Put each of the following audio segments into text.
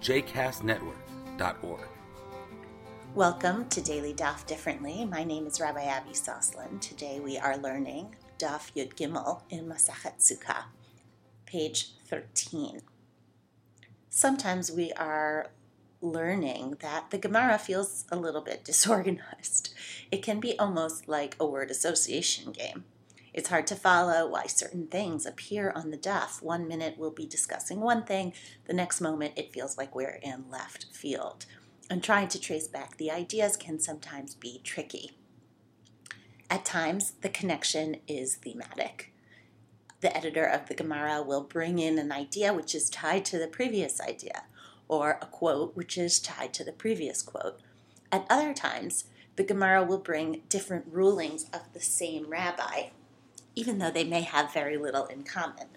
jcastnetwork.org. Welcome to Daily Daf Differently. My name is Rabbi Abby Soslin. Today we are learning Daf Yud Gimel in Masachet Sukkah, page 13. Sometimes we are learning that the Gemara feels a little bit disorganized. It can be almost like a word association game. It's hard to follow why certain things appear on the daf. One minute we'll be discussing one thing, the next moment it feels like we're in left field. And trying to trace back the ideas can sometimes be tricky. At times, the connection is thematic. The editor of the Gemara will bring in an idea which is tied to the previous idea, or a quote which is tied to the previous quote. At other times, the Gemara will bring different rulings of the same rabbi even though they may have very little in common.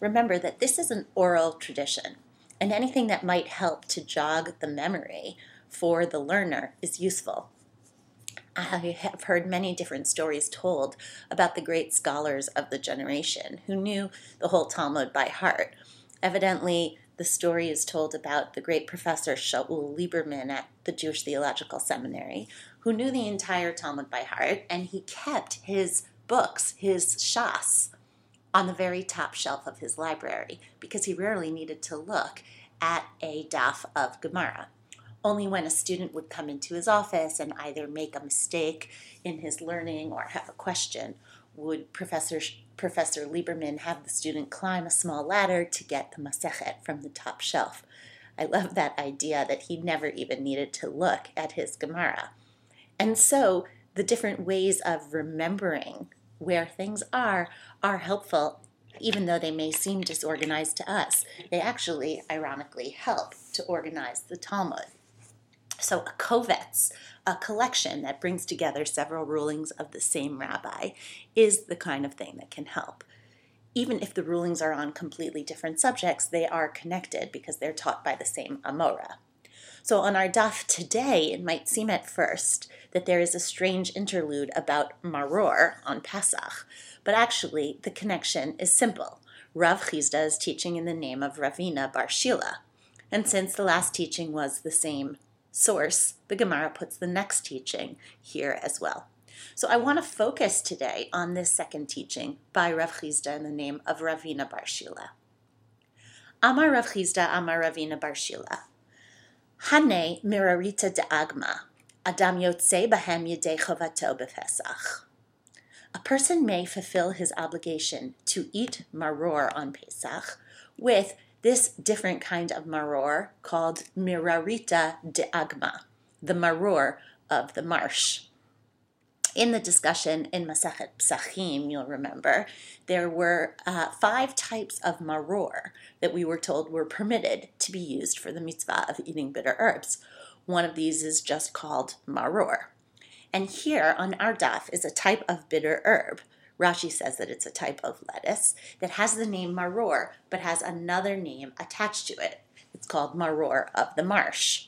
Remember that this is an oral tradition, and anything that might help to jog the memory for the learner is useful. I have heard many different stories told about the great scholars of the generation who knew the whole Talmud by heart. Evidently, the story is told about the great professor Shaul Lieberman at the Jewish Theological Seminary, who knew the entire Talmud by heart, and he kept his books, his shas, on the very top shelf of his library because he rarely needed to look at a daf of Gemara. Only when a student would come into his office and either make a mistake in his learning or have a question would Professor Professor Lieberman have the student climb a small ladder to get the Masechet from the top shelf. I love that idea that he never even needed to look at his Gemara. And so the different ways of remembering where things are are helpful even though they may seem disorganized to us. They actually ironically help to organize the talmud. So a kovetz a collection that brings together several rulings of the same rabbi is the kind of thing that can help. Even if the rulings are on completely different subjects they are connected because they're taught by the same amora so on our daf today, it might seem at first that there is a strange interlude about Maror on Pesach, but actually the connection is simple. Rav Chisda is teaching in the name of Ravina Bar Shila, and since the last teaching was the same source, the Gemara puts the next teaching here as well. So I want to focus today on this second teaching by Rav Chisda in the name of Ravina Bar Shila. Amar Rav Chisda Amar Ravina Bar Shila. Hane mirarita de agma, adam yotze bahem yedei chovato bepesach. A person may fulfill his obligation to eat maror on Pesach with this different kind of maror called mirarita de agma, the maror of the marsh in the discussion in Masachet Psachim, you'll remember, there were uh, five types of maror that we were told were permitted to be used for the mitzvah of eating bitter herbs. One of these is just called maror. And here on our daf is a type of bitter herb. Rashi says that it's a type of lettuce that has the name maror, but has another name attached to it. It's called maror of the marsh.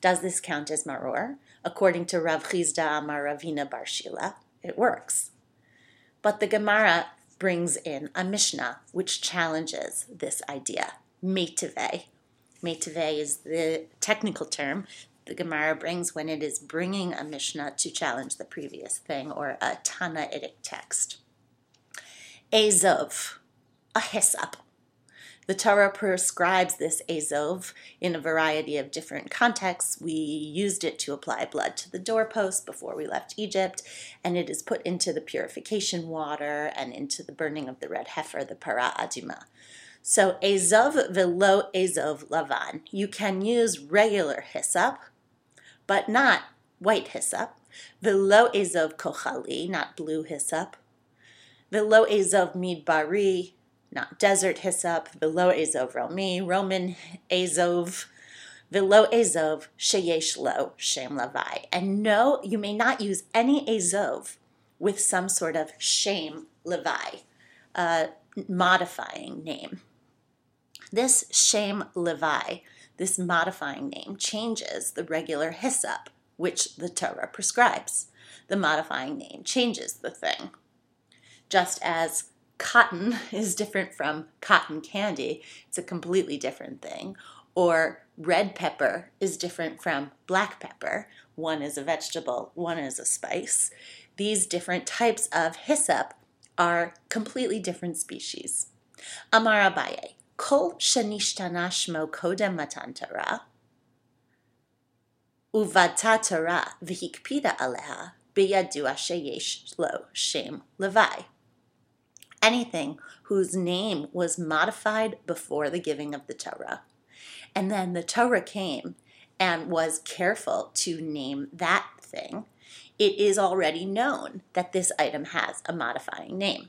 Does this count as maror? According to Rav Chisda Amar Ravina Bar Shila, it works. But the Gemara brings in a Mishnah which challenges this idea. Metive. Metive is the technical term the Gemara brings when it is bringing a Mishnah to challenge the previous thing or a Tannaitic text. Azov, a hyssop. The Torah prescribes this azov in a variety of different contexts. We used it to apply blood to the doorpost before we left Egypt, and it is put into the purification water and into the burning of the red heifer, the para adima. So azov velo azov lavan. You can use regular hyssop, but not white hyssop. Velo azov kochali, not blue hyssop. Velo azov midbari, not desert hyssop, below Azov Romi, Roman Azov, Velo Ezov sheyesh lo shem levai. And no, you may not use any Ezov with some sort of shem levai, a uh, modifying name. This shem levai, this modifying name, changes the regular hyssop which the Torah prescribes. The modifying name changes the thing. Just as cotton is different from cotton candy, it's a completely different thing. Or red pepper is different from black pepper. One is a vegetable, one is a spice. These different types of hyssop are completely different species. Amar Abaye, kol shanishtana shmo kodem matan Torah, uvata Torah v'hikpida aleha biyadua sheyesh lo shem levai anything whose name was modified before the giving of the Torah. And then the Torah came and was careful to name that thing. It is already known that this item has a modifying name.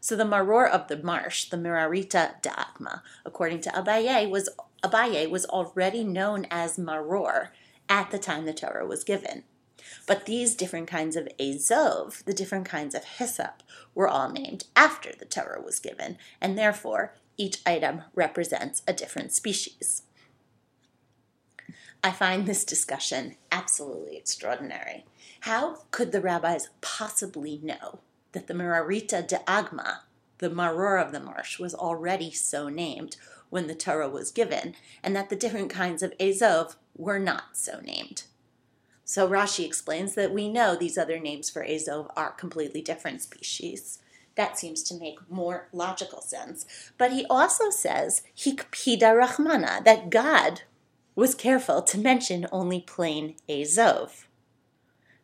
So the maror of the marsh, the Mirarita da'akma, according to Abaye, was Abaye was already known as maror at the time the Torah was given. But these different kinds of azov, the different kinds of hyssop, were all named after the Torah was given, and therefore each item represents a different species. I find this discussion absolutely extraordinary. How could the rabbis possibly know that the Merarita de Agma, the maror of the marsh, was already so named when the Torah was given, and that the different kinds of Azov were not so named? So Rashi explains that we know these other names for Azov are completely different species. That seems to make more logical sense. But he also says, Hikpida Rahmana, that God was careful to mention only plain Azov.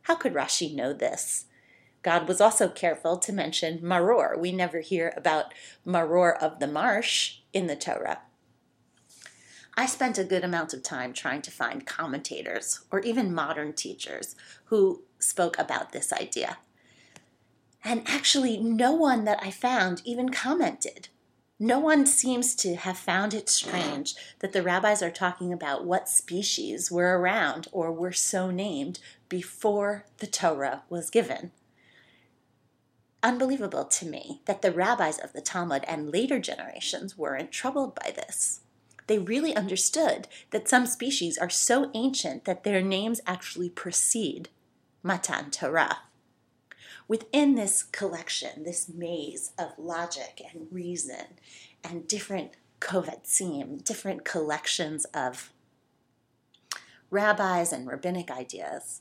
How could Rashi know this? God was also careful to mention Maror. We never hear about Maror of the marsh in the Torah. I spent a good amount of time trying to find commentators or even modern teachers who spoke about this idea. And actually, no one that I found even commented. No one seems to have found it strange that the rabbis are talking about what species were around or were so named before the Torah was given. Unbelievable to me that the rabbis of the Talmud and later generations weren't troubled by this they really understood that some species are so ancient that their names actually precede Matan Torah. Within this collection, this maze of logic and reason and different kovetzim, different collections of rabbis and rabbinic ideas,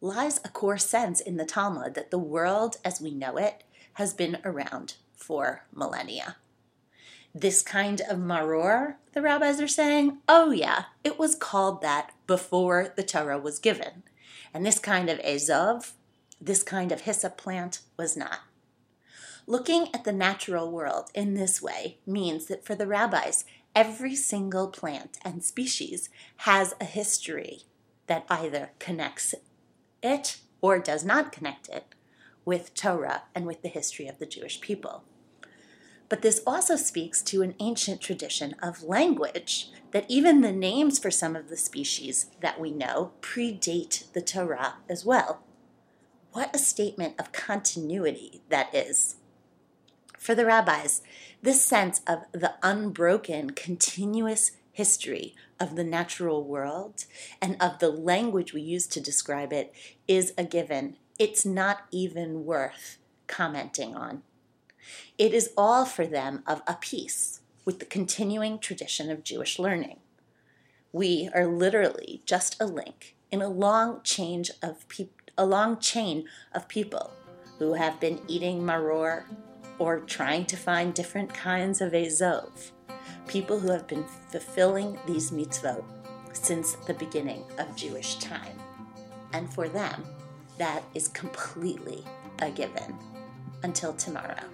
lies a core sense in the Talmud that the world as we know it has been around for millennia this kind of maror, the rabbis are saying, oh yeah, it was called that before the Torah was given. And this kind of azov, this kind of hyssop plant, was not. Looking at the natural world in this way means that for the rabbis, every single plant and species has a history that either connects it or does not connect it with Torah and with the history of the Jewish people. But this also speaks to an ancient tradition of language that even the names for some of the species that we know predate the Torah as well. What a statement of continuity that is. For the rabbis, this sense of the unbroken, continuous history of the natural world and of the language we use to describe it is a given. It's not even worth commenting on. It is all for them of a piece with the continuing tradition of Jewish learning. We are literally just a link in a long chain of a long chain of people who have been eating maror or trying to find different kinds of azov. People who have been fulfilling these mitzvot since the beginning of Jewish time. And for them, that is completely a given. Until tomorrow.